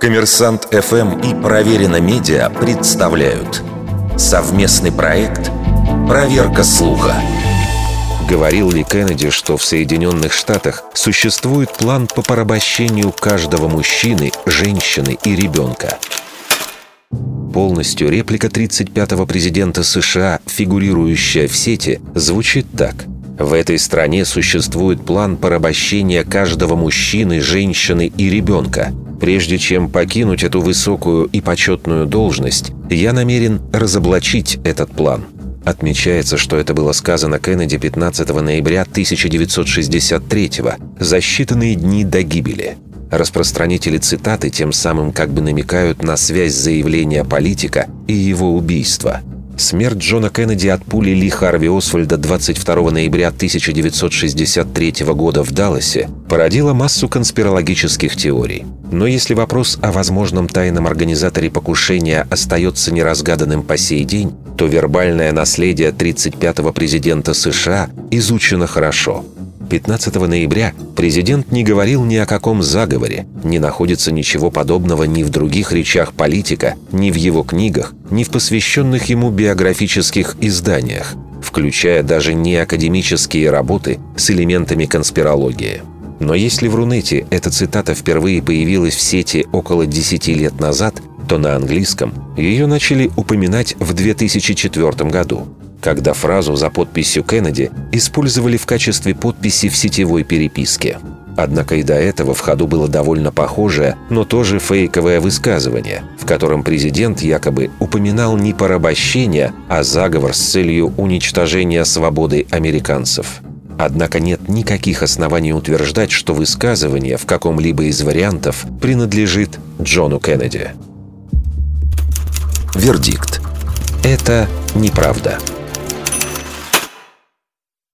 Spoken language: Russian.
Коммерсант ФМ и Проверено Медиа представляют совместный проект «Проверка слуха». Говорил ли Кеннеди, что в Соединенных Штатах существует план по порабощению каждого мужчины, женщины и ребенка? Полностью реплика 35-го президента США, фигурирующая в сети, звучит так. В этой стране существует план порабощения каждого мужчины, женщины и ребенка. Прежде чем покинуть эту высокую и почетную должность, я намерен разоблачить этот план. Отмечается, что это было сказано Кеннеди 15 ноября 1963 за считанные дни до гибели. Распространители цитаты тем самым как бы намекают на связь заявления политика и его убийства – Смерть Джона Кеннеди от пули Ли Харви Освальда 22 ноября 1963 года в Далласе породила массу конспирологических теорий. Но если вопрос о возможном тайном организаторе покушения остается неразгаданным по сей день, то вербальное наследие 35-го президента США изучено хорошо – 15 ноября президент не говорил ни о каком заговоре, не находится ничего подобного ни в других речах политика, ни в его книгах, ни в посвященных ему биографических изданиях, включая даже неакадемические работы с элементами конспирологии. Но если в Рунете эта цитата впервые появилась в сети около 10 лет назад, то на английском ее начали упоминать в 2004 году – когда фразу за подписью Кеннеди использовали в качестве подписи в сетевой переписке. Однако и до этого в ходу было довольно похожее, но тоже фейковое высказывание, в котором президент якобы упоминал не порабощение, а заговор с целью уничтожения свободы американцев. Однако нет никаких оснований утверждать, что высказывание в каком-либо из вариантов принадлежит Джону Кеннеди. Вердикт. Это неправда.